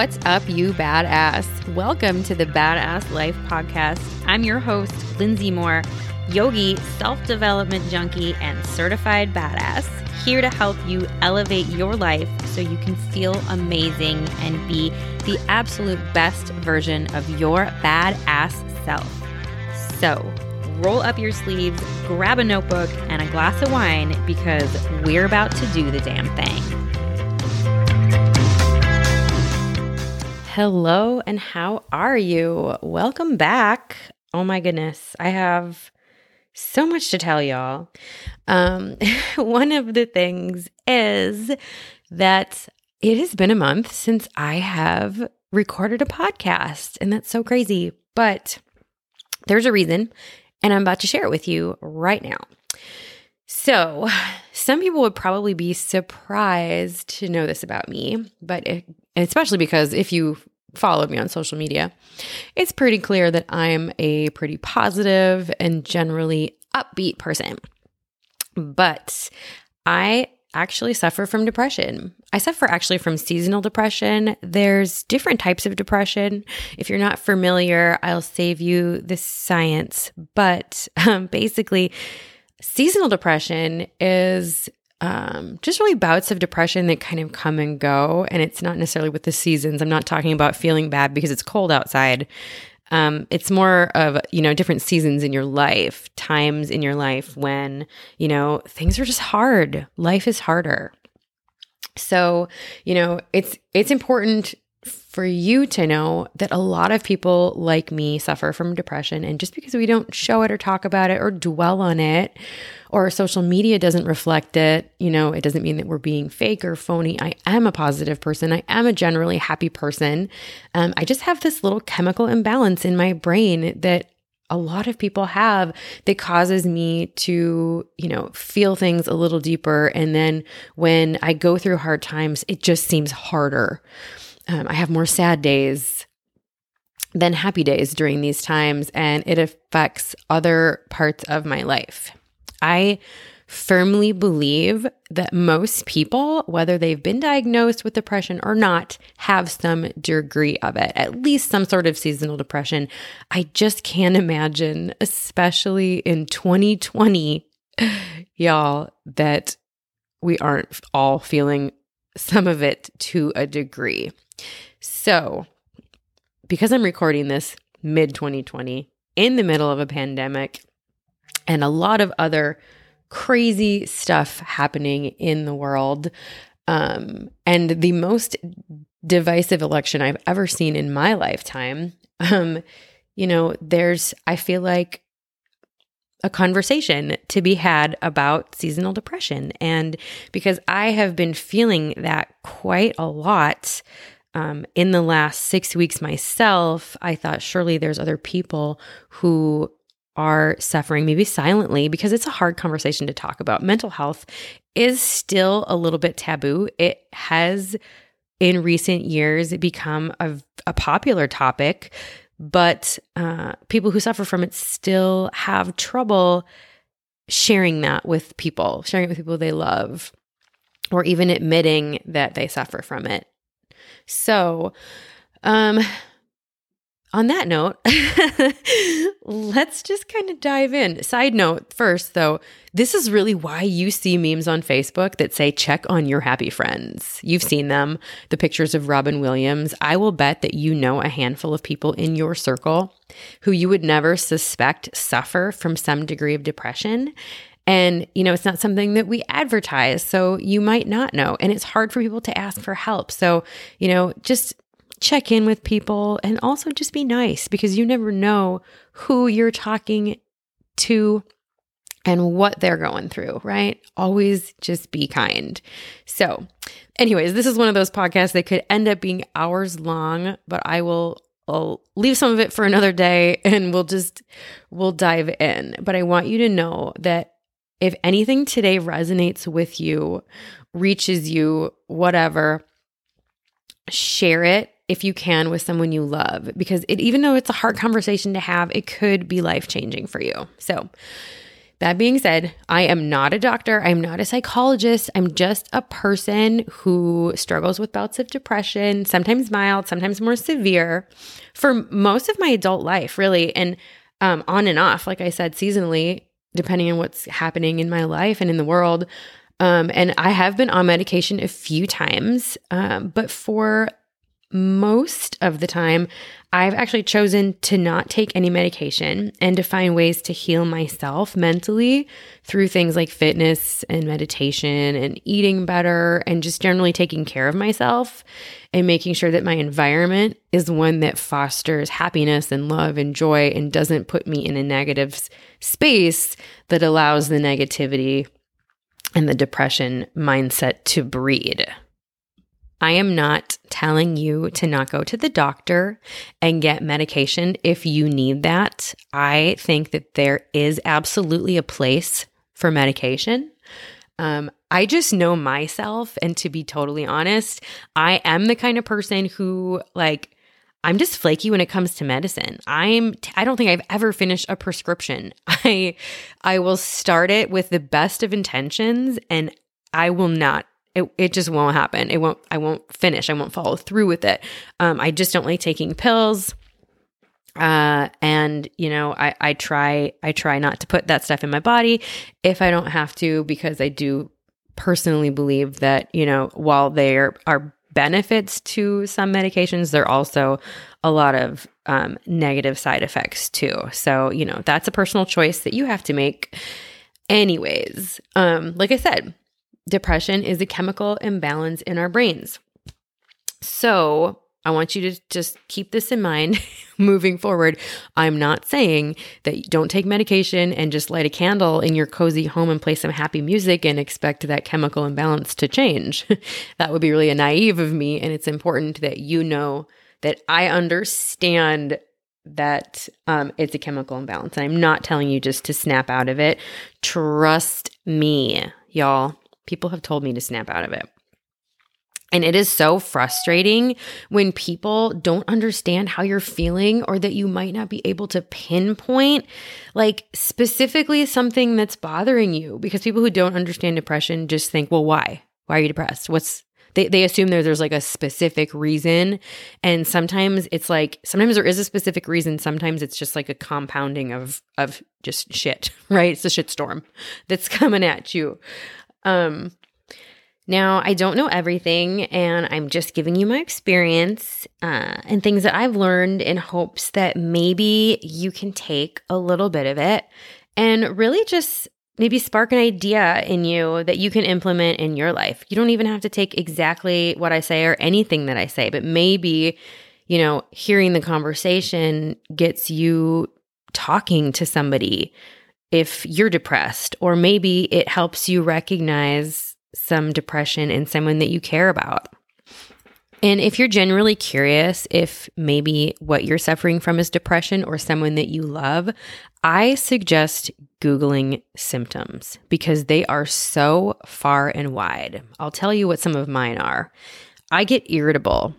What's up, you badass? Welcome to the Badass Life Podcast. I'm your host, Lindsay Moore, yogi, self development junkie, and certified badass, here to help you elevate your life so you can feel amazing and be the absolute best version of your badass self. So, roll up your sleeves, grab a notebook, and a glass of wine because we're about to do the damn thing. Hello, and how are you? Welcome back. Oh my goodness, I have so much to tell y'all. Um, one of the things is that it has been a month since I have recorded a podcast, and that's so crazy. But there's a reason, and I'm about to share it with you right now. So, some people would probably be surprised to know this about me, but it, especially because if you followed me on social media, it's pretty clear that I'm a pretty positive and generally upbeat person. But I actually suffer from depression. I suffer actually from seasonal depression. There's different types of depression. If you're not familiar, I'll save you the science. But um, basically, seasonal depression is um, just really bouts of depression that kind of come and go. And it's not necessarily with the seasons. I'm not talking about feeling bad because it's cold outside. Um, it's more of, you know, different seasons in your life, times in your life when, you know, things are just hard. Life is harder. So, you know, it's it's important for you to know that a lot of people like me suffer from depression. And just because we don't show it or talk about it or dwell on it, or social media doesn't reflect it, you know, it doesn't mean that we're being fake or phony. I am a positive person. I am a generally happy person. Um, I just have this little chemical imbalance in my brain that a lot of people have that causes me to, you know, feel things a little deeper. And then when I go through hard times, it just seems harder. Um, I have more sad days than happy days during these times, and it affects other parts of my life. I firmly believe that most people, whether they've been diagnosed with depression or not, have some degree of it, at least some sort of seasonal depression. I just can't imagine, especially in 2020, y'all, that we aren't all feeling some of it to a degree. So, because I'm recording this mid 2020 in the middle of a pandemic and a lot of other crazy stuff happening in the world, um, and the most divisive election I've ever seen in my lifetime, um, you know, there's, I feel like, a conversation to be had about seasonal depression. And because I have been feeling that quite a lot um, in the last six weeks myself, I thought surely there's other people who are suffering, maybe silently, because it's a hard conversation to talk about. Mental health is still a little bit taboo. It has, in recent years, become a, a popular topic, but uh, people who suffer from it still have trouble sharing that with people, sharing it with people they love, or even admitting that they suffer from it. So, um, on that note, let's just kind of dive in. Side note first, though, this is really why you see memes on Facebook that say check on your happy friends. You've seen them, the pictures of Robin Williams. I will bet that you know a handful of people in your circle who you would never suspect suffer from some degree of depression. And, you know, it's not something that we advertise. So you might not know. And it's hard for people to ask for help. So, you know, just check in with people and also just be nice because you never know who you're talking to and what they're going through, right? Always just be kind. So, anyways, this is one of those podcasts that could end up being hours long, but I will I'll leave some of it for another day and we'll just we'll dive in. But I want you to know that if anything today resonates with you, reaches you, whatever, share it if you can with someone you love because it even though it's a hard conversation to have, it could be life-changing for you. So, that being said, I am not a doctor. I'm not a psychologist. I'm just a person who struggles with bouts of depression, sometimes mild, sometimes more severe, for most of my adult life, really. And um, on and off, like I said, seasonally, depending on what's happening in my life and in the world. Um, and I have been on medication a few times, um, but for most of the time, I've actually chosen to not take any medication and to find ways to heal myself mentally through things like fitness and meditation and eating better and just generally taking care of myself and making sure that my environment is one that fosters happiness and love and joy and doesn't put me in a negative space that allows the negativity and the depression mindset to breed. I am not telling you to not go to the doctor and get medication if you need that. I think that there is absolutely a place for medication. Um, I just know myself, and to be totally honest, I am the kind of person who, like, I'm just flaky when it comes to medicine. I'm I don't think I've ever finished a prescription. I I will start it with the best of intentions and I will not it, it just won't happen. It won't, I won't finish. I won't follow through with it. Um, I just don't like taking pills. Uh, and you know, I, I try, I try not to put that stuff in my body if I don't have to, because I do personally believe that, you know, while there are benefits to some medications, there are also a lot of um, negative side effects too. So, you know, that's a personal choice that you have to make. Anyways, um, like I said, depression is a chemical imbalance in our brains. So, I want you to just keep this in mind moving forward. I'm not saying that you don't take medication and just light a candle in your cozy home and play some happy music and expect that chemical imbalance to change. that would be really naive of me. And it's important that you know that I understand that um, it's a chemical imbalance. And I'm not telling you just to snap out of it. Trust me, y'all. People have told me to snap out of it. And it is so frustrating when people don't understand how you're feeling or that you might not be able to pinpoint, like specifically something that's bothering you. Because people who don't understand depression just think, well, why? Why are you depressed? What's they, they assume there, there's like a specific reason. And sometimes it's like, sometimes there is a specific reason. Sometimes it's just like a compounding of, of just shit, right? It's a shit storm that's coming at you. Um, now, I don't know everything, and I'm just giving you my experience uh, and things that I've learned in hopes that maybe you can take a little bit of it and really just maybe spark an idea in you that you can implement in your life. You don't even have to take exactly what I say or anything that I say, but maybe, you know, hearing the conversation gets you talking to somebody if you're depressed, or maybe it helps you recognize some depression in someone that you care about. And if you're generally curious if maybe what you're suffering from is depression or someone that you love, I suggest Googling symptoms because they are so far and wide. I'll tell you what some of mine are. I get irritable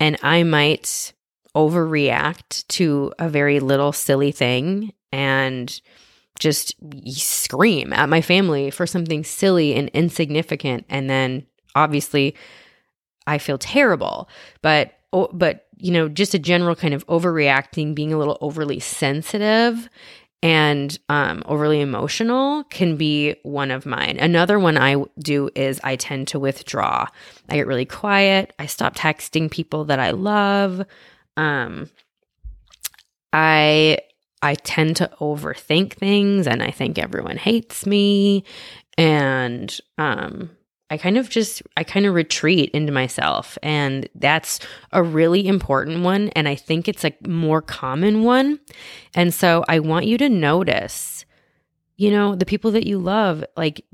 and I might overreact to a very little silly thing and just scream at my family for something silly and insignificant and then obviously I feel terrible but but you know just a general kind of overreacting being a little overly sensitive and um, overly emotional can be one of mine. Another one I do is I tend to withdraw. I get really quiet. I stop texting people that I love. Um, I I tend to overthink things and I think everyone hates me. And um, I kind of just, I kind of retreat into myself. And that's a really important one. And I think it's a more common one. And so I want you to notice, you know, the people that you love, like,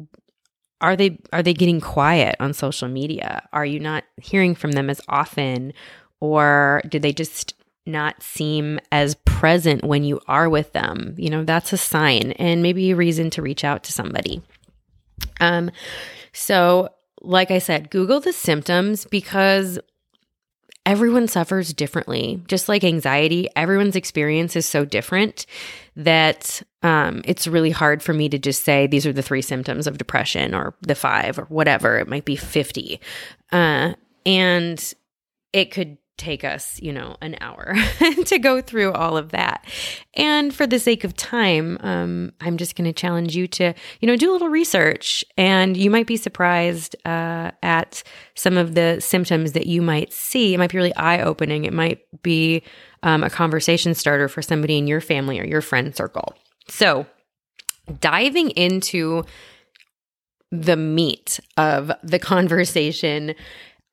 are they are they getting quiet on social media are you not hearing from them as often or do they just not seem as present when you are with them, you know, that's a sign and maybe a reason to reach out to somebody. Um, so, like I said, Google the symptoms because everyone suffers differently. Just like anxiety, everyone's experience is so different that um, it's really hard for me to just say these are the three symptoms of depression or the five or whatever. It might be 50. Uh, and it could take us, you know, an hour to go through all of that. And for the sake of time, um, I'm just going to challenge you to, you know, do a little research. And you might be surprised uh, at some of the symptoms that you might see. It might be really eye opening. It might be um, a conversation starter for somebody in your family or your friend circle. So, diving into the meat of the conversation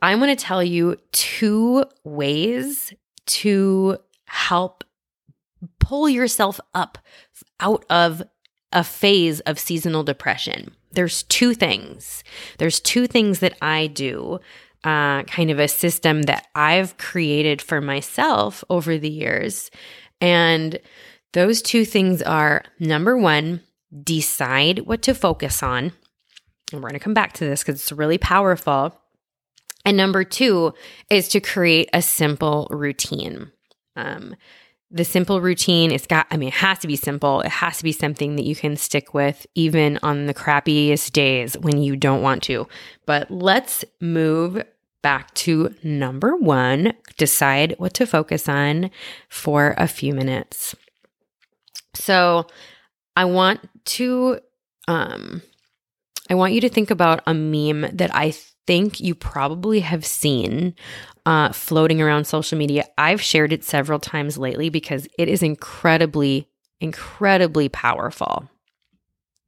I'm going to tell you two ways to help pull yourself up out of a phase of seasonal depression. There's two things. There's two things that I do, uh, kind of a system that I've created for myself over the years. And those two things are number one, decide what to focus on. And we're going to come back to this because it's really powerful. And number two is to create a simple routine. Um, the simple routine, it's got, I mean, it has to be simple. It has to be something that you can stick with even on the crappiest days when you don't want to. But let's move back to number one decide what to focus on for a few minutes. So I want to, um, I want you to think about a meme that I think you probably have seen uh, floating around social media. I've shared it several times lately because it is incredibly, incredibly powerful.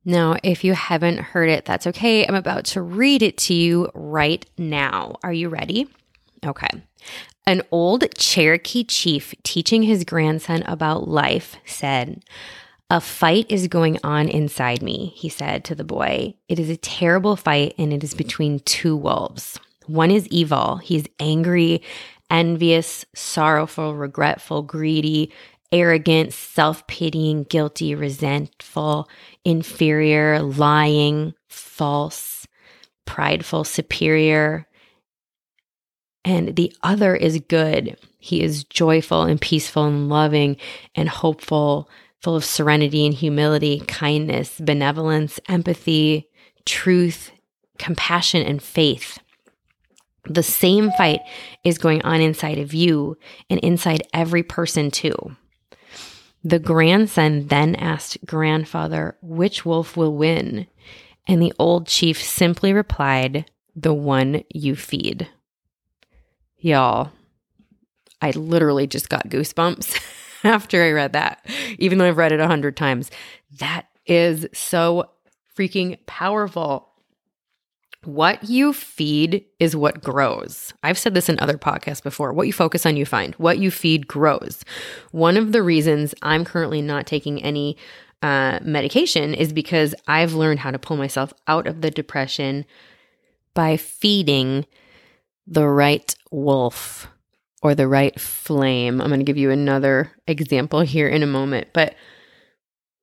Now, if you haven't heard it, that's okay. I'm about to read it to you right now. Are you ready? Okay. An old Cherokee chief teaching his grandson about life said, a fight is going on inside me, he said to the boy. It is a terrible fight, and it is between two wolves. One is evil. He's angry, envious, sorrowful, regretful, greedy, arrogant, self pitying, guilty, resentful, inferior, lying, false, prideful, superior. And the other is good. He is joyful and peaceful and loving and hopeful full of serenity and humility, kindness, benevolence, empathy, truth, compassion, and faith. The same fight is going on inside of you and inside every person, too. The grandson then asked grandfather, Which wolf will win? And the old chief simply replied, The one you feed. Y'all, I literally just got goosebumps. after I read that, even though I've read it a hundred times. That is so freaking powerful. What you feed is what grows. I've said this in other podcasts before. What you focus on, you find. What you feed grows. One of the reasons I'm currently not taking any uh, medication is because I've learned how to pull myself out of the depression by feeding the right wolf or the right flame. I'm going to give you another example here in a moment, but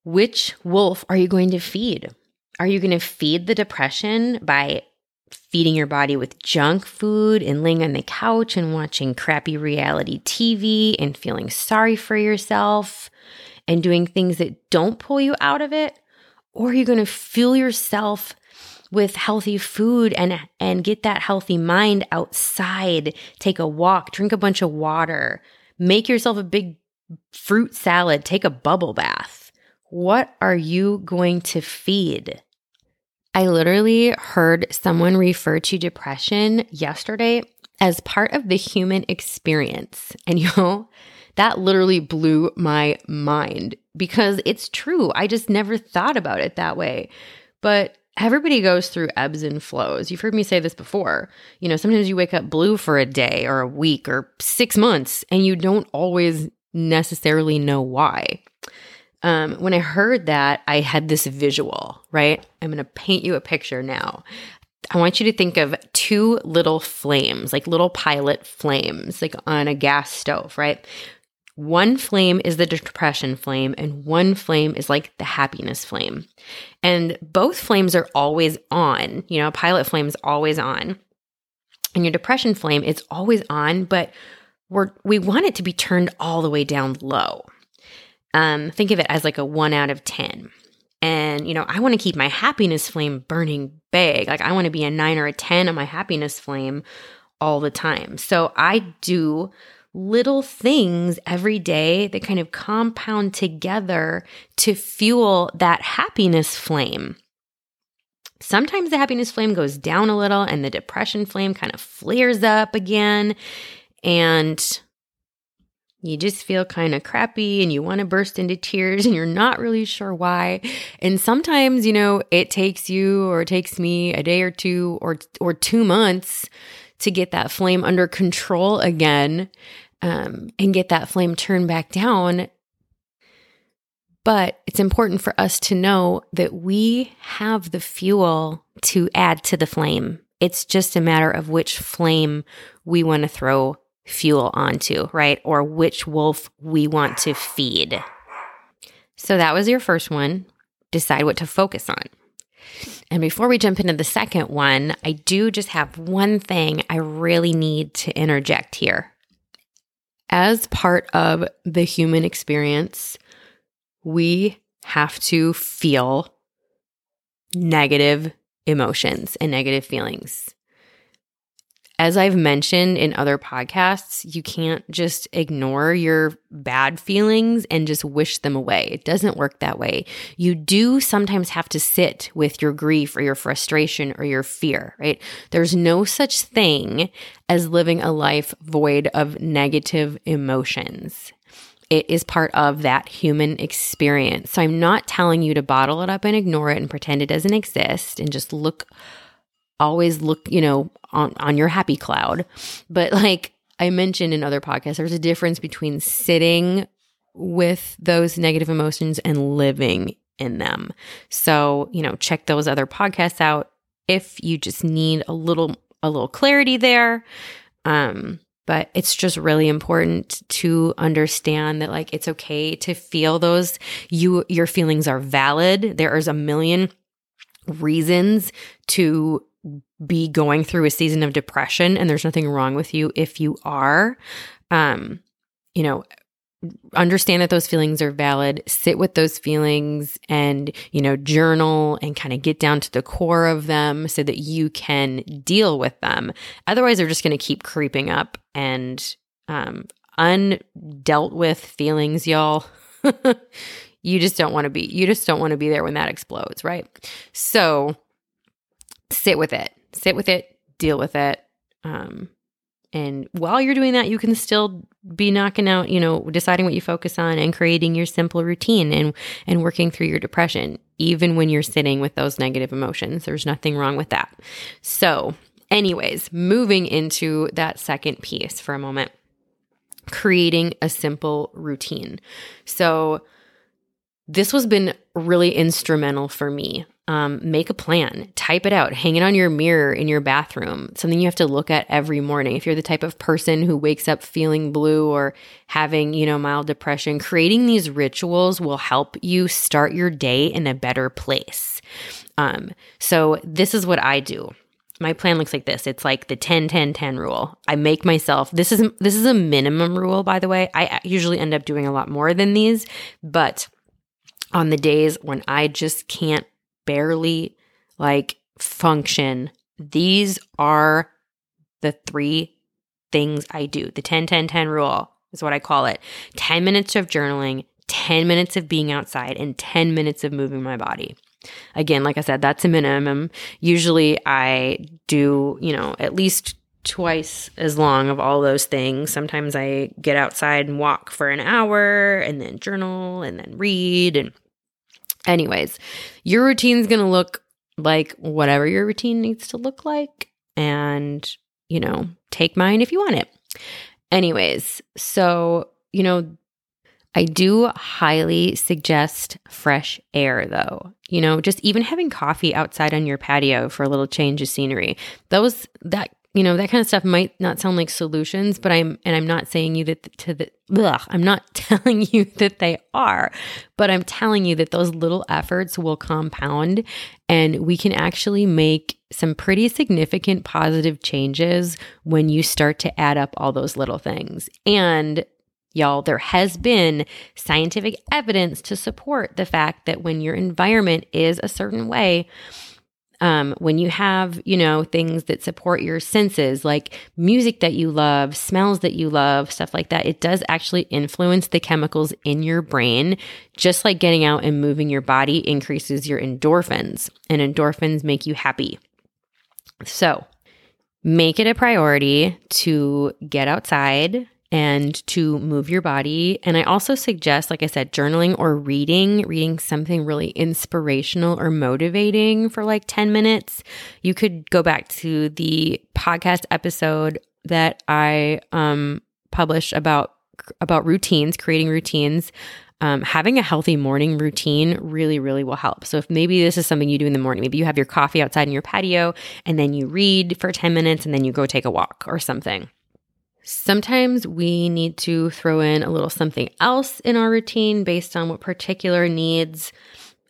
which wolf are you going to feed? Are you going to feed the depression by feeding your body with junk food and laying on the couch and watching crappy reality TV and feeling sorry for yourself and doing things that don't pull you out of it? Or are you going to fuel yourself with healthy food and and get that healthy mind outside. Take a walk drink a bunch of water. Make yourself a big fruit salad. Take a bubble bath. What are you going to feed? I literally heard someone refer to depression yesterday as part of the human experience. And you know that literally blew my mind because it's true. I just never thought about it that way. But everybody goes through ebbs and flows. You've heard me say this before. You know, sometimes you wake up blue for a day or a week or six months and you don't always necessarily know why. Um, when I heard that, I had this visual, right? I'm going to paint you a picture now. I want you to think of two little flames, like little pilot flames, like on a gas stove, right? One flame is the depression flame, and one flame is like the happiness flame. And both flames are always on. You know, pilot flame is always on. And your depression flame, it's always on, but we're we want it to be turned all the way down low. Um, think of it as like a one out of 10. And, you know, I want to keep my happiness flame burning big. Like I want to be a nine or a 10 on my happiness flame all the time. So I do little things every day that kind of compound together to fuel that happiness flame. Sometimes the happiness flame goes down a little and the depression flame kind of flares up again. And you just feel kind of crappy and you want to burst into tears and you're not really sure why. And sometimes, you know, it takes you or it takes me a day or two or or 2 months to get that flame under control again um, and get that flame turned back down. But it's important for us to know that we have the fuel to add to the flame. It's just a matter of which flame we want to throw fuel onto, right? Or which wolf we want to feed. So that was your first one. Decide what to focus on. And before we jump into the second one, I do just have one thing I really need to interject here. As part of the human experience, we have to feel negative emotions and negative feelings as I've mentioned in other podcasts, you can't just ignore your bad feelings and just wish them away. It doesn't work that way. You do sometimes have to sit with your grief or your frustration or your fear, right? There's no such thing as living a life void of negative emotions. It is part of that human experience. So I'm not telling you to bottle it up and ignore it and pretend it doesn't exist and just look always look, you know, on, on your happy cloud. But like I mentioned in other podcasts, there's a difference between sitting with those negative emotions and living in them. So, you know, check those other podcasts out if you just need a little a little clarity there. Um but it's just really important to understand that like it's okay to feel those you your feelings are valid. There is a million reasons to be going through a season of depression and there's nothing wrong with you if you are. Um you know understand that those feelings are valid sit with those feelings and you know journal and kind of get down to the core of them so that you can deal with them. Otherwise they're just going to keep creeping up and um undealt with feelings y'all. You just don't want to be you just don't want to be there when that explodes right? So sit with it, sit with it, deal with it. Um, and while you're doing that, you can still be knocking out, you know, deciding what you focus on and creating your simple routine and and working through your depression, even when you're sitting with those negative emotions. There's nothing wrong with that. So, anyways, moving into that second piece for a moment, creating a simple routine. So, this has been really instrumental for me um, make a plan, type it out, hang it on your mirror in your bathroom, something you have to look at every morning. If you're the type of person who wakes up feeling blue or having, you know, mild depression, creating these rituals will help you start your day in a better place. Um, so this is what I do. My plan looks like this. It's like the 10 10 10 rule. I make myself this is this is a minimum rule by the way. I usually end up doing a lot more than these, but on the days when I just can't barely like function. These are the three things I do. The 10 10 10 rule is what I call it 10 minutes of journaling, 10 minutes of being outside, and 10 minutes of moving my body. Again, like I said, that's a minimum. Usually I do, you know, at least twice as long of all those things. Sometimes I get outside and walk for an hour and then journal and then read and Anyways, your routine's going to look like whatever your routine needs to look like. And, you know, take mine if you want it. Anyways, so, you know, I do highly suggest fresh air though. You know, just even having coffee outside on your patio for a little change of scenery. Those that you know that kind of stuff might not sound like solutions but i'm and i'm not saying you that to the ugh, i'm not telling you that they are but i'm telling you that those little efforts will compound and we can actually make some pretty significant positive changes when you start to add up all those little things. And Y'all, there has been scientific evidence to support the fact that when your environment is a certain way, um, when you have, you know, things that support your senses, like music that you love, smells that you love, stuff like that, it does actually influence the chemicals in your brain. Just like getting out and moving your body increases your endorphins, and endorphins make you happy. So, make it a priority to get outside, and to move your body. And I also suggest, like I said, journaling or reading, reading something really inspirational or motivating for like 10 minutes. You could go back to the podcast episode that I um, published about about routines, creating routines. Um, having a healthy morning routine really, really will help. So, if maybe this is something you do in the morning, maybe you have your coffee outside in your patio and then you read for 10 minutes and then you go take a walk or something. Sometimes we need to throw in a little something else in our routine based on what particular needs.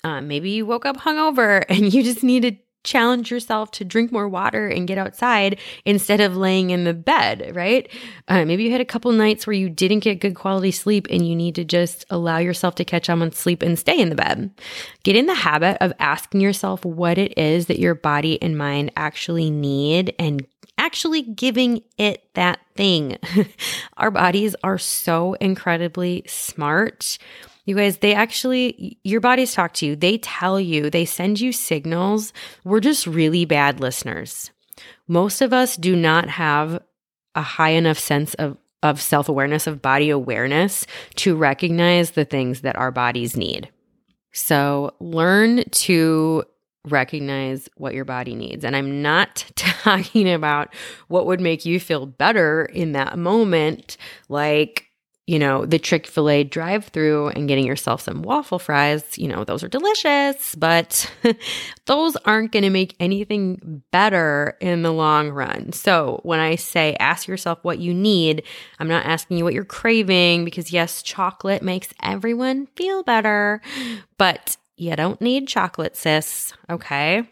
Uh, maybe you woke up hungover and you just need to challenge yourself to drink more water and get outside instead of laying in the bed, right? Uh, maybe you had a couple nights where you didn't get good quality sleep and you need to just allow yourself to catch up on sleep and stay in the bed. Get in the habit of asking yourself what it is that your body and mind actually need and actually giving it that thing. Our bodies are so incredibly smart. You guys, they actually, your bodies talk to you. They tell you, they send you signals. We're just really bad listeners. Most of us do not have a high enough sense of, of self awareness, of body awareness to recognize the things that our bodies need. So learn to recognize what your body needs. And I'm not talking about what would make you feel better in that moment, like, you know, the Chick fil A drive through and getting yourself some waffle fries. You know, those are delicious, but those aren't going to make anything better in the long run. So when I say ask yourself what you need, I'm not asking you what you're craving because, yes, chocolate makes everyone feel better, but you don't need chocolate, sis. Okay.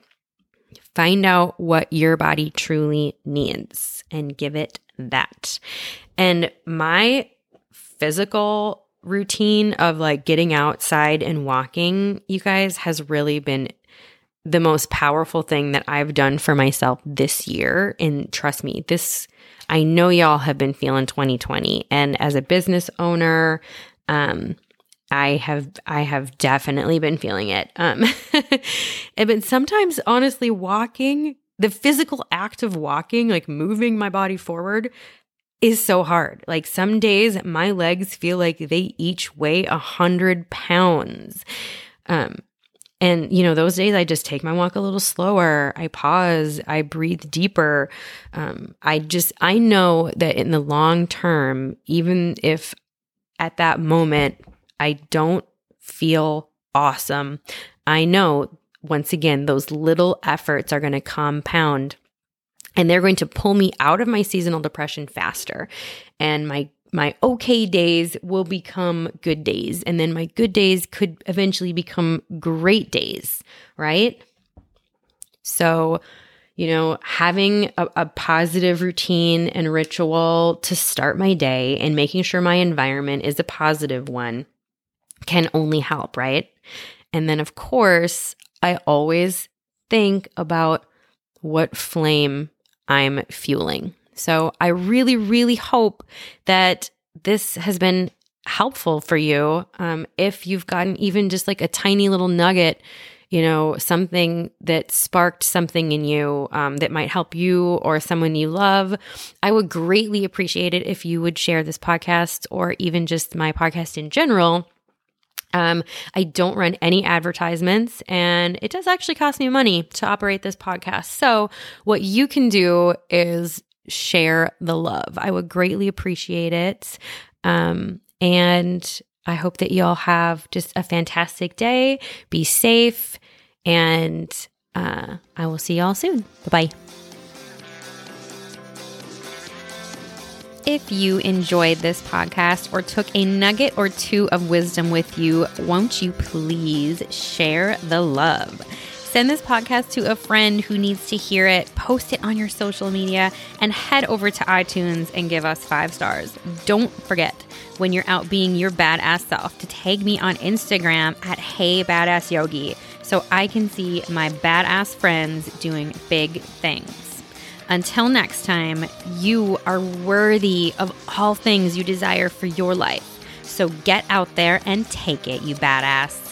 Find out what your body truly needs and give it that. And my physical routine of like getting outside and walking, you guys, has really been the most powerful thing that I've done for myself this year. And trust me, this, I know y'all have been feeling 2020. And as a business owner, um, I have I have definitely been feeling it. Um but sometimes honestly walking, the physical act of walking, like moving my body forward is so hard. Like some days my legs feel like they each weigh a hundred pounds. Um and you know those days i just take my walk a little slower i pause i breathe deeper um, i just i know that in the long term even if at that moment I don't feel awesome. I know, once again, those little efforts are going to compound and they're going to pull me out of my seasonal depression faster. And my my okay days will become good days. And then my good days could eventually become great days, right? So, you know, having a, a, positive routine and ritual to start my day and making sure my environment is a positive one can only help, right? And then, of course, I always think about what flame I'm fueling. So I really, really hope that this has been helpful for you. Um, if you've gotten even just like a tiny little nugget, you know, something that sparked something in you um, that might help you or someone you love, I would greatly appreciate it if you would share this podcast or even just my podcast in general um, I don't run any advertisements, and it does actually cost me money to operate this podcast. So, what you can do is share the love. I would greatly appreciate it. Um, and I hope that you all have just a fantastic day. Be safe, and uh, I will see y'all soon. Bye bye. If you enjoyed this podcast or took a nugget or two of wisdom with you, won't you please share the love? Send this podcast to a friend who needs to hear it, post it on your social media, and head over to iTunes and give us five stars. Don't forget, when you're out being your badass self, to tag me on Instagram at Hey Badass Yogi so I can see my badass friends doing big things. Until next time, you are worthy of all things you desire for your life. So get out there and take it, you badass.